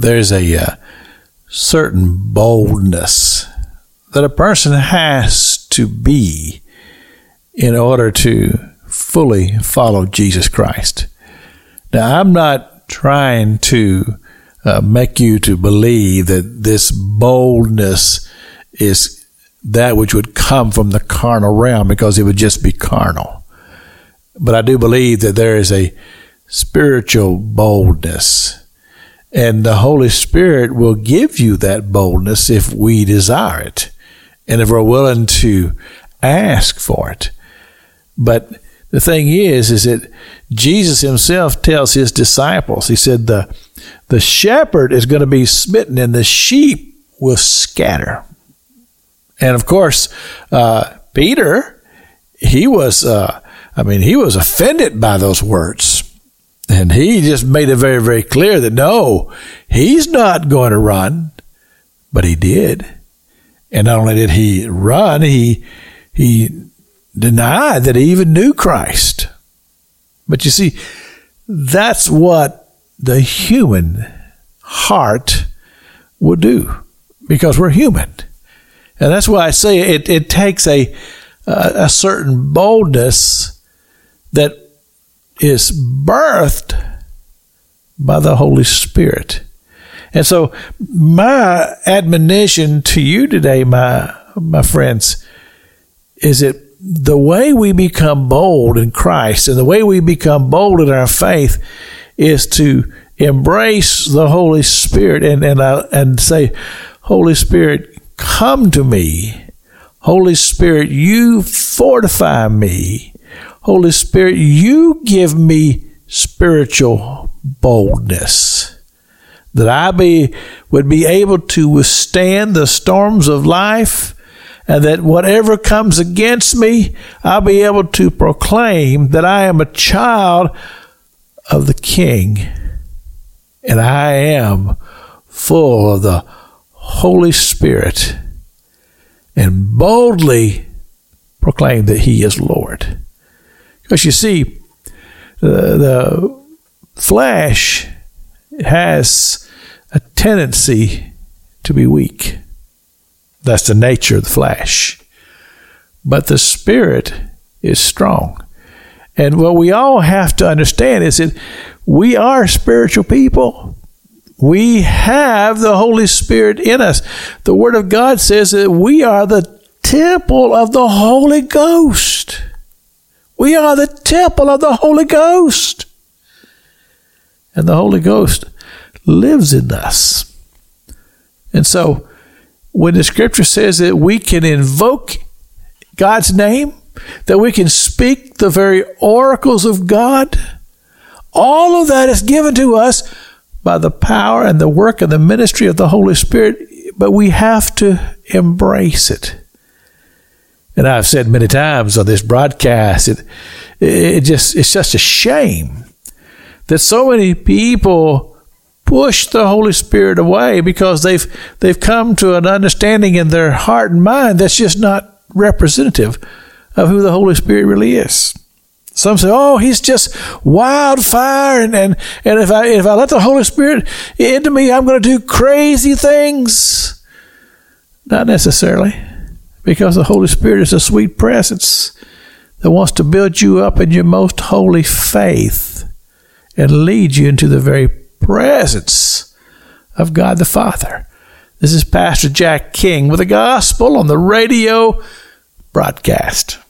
there's a uh, certain boldness that a person has to be in order to fully follow Jesus Christ. Now, I'm not trying to uh, make you to believe that this boldness is that which would come from the carnal realm because it would just be carnal. But I do believe that there is a spiritual boldness. And the Holy Spirit will give you that boldness if we desire it and if we're willing to ask for it. But the thing is, is that Jesus himself tells his disciples, he said, the, the shepherd is going to be smitten and the sheep will scatter. And of course, uh, Peter, he was, uh, I mean, he was offended by those words. And he just made it very, very clear that no, he's not going to run. But he did. And not only did he run, he, he denied that he even knew Christ. But you see, that's what the human heart will do because we're human. And that's why I say it, it takes a, a certain boldness that is birthed by the Holy Spirit. And so my admonition to you today, my my friends, is that the way we become bold in Christ and the way we become bold in our faith is to embrace the Holy Spirit and and uh, and say, Holy Spirit, come to me. Holy Spirit, you fortify me. Holy Spirit, you give me spiritual boldness that I be would be able to withstand the storms of life and that whatever comes against me, I'll be able to proclaim that I am a child of the King and I am full of the Holy Spirit and boldly proclaim that He is Lord. Because you see, the, the flesh has a tendency to be weak. That's the nature of the flesh. But the spirit is strong. And what we all have to understand is that we are spiritual people. We have the Holy Spirit in us. The Word of God says that we are the temple of the Holy Ghost. We are the temple of the Holy Ghost. And the Holy Ghost lives in us. And so, when the scripture says that we can invoke God's name, that we can speak the very oracles of God, all of that is given to us by the power and the work and the ministry of the Holy Spirit, but we have to embrace it. And I've said many times on this broadcast, it, it just, it's just a shame that so many people push the Holy Spirit away because they've they've come to an understanding in their heart and mind that's just not representative of who the Holy Spirit really is. Some say, "Oh, he's just wildfire," and and, and if I if I let the Holy Spirit into me, I'm going to do crazy things. Not necessarily, because the Holy Spirit is a sweet presence that wants to build you up in your most holy faith and lead you into the very presence of God the Father. This is Pastor Jack King with the gospel on the radio broadcast.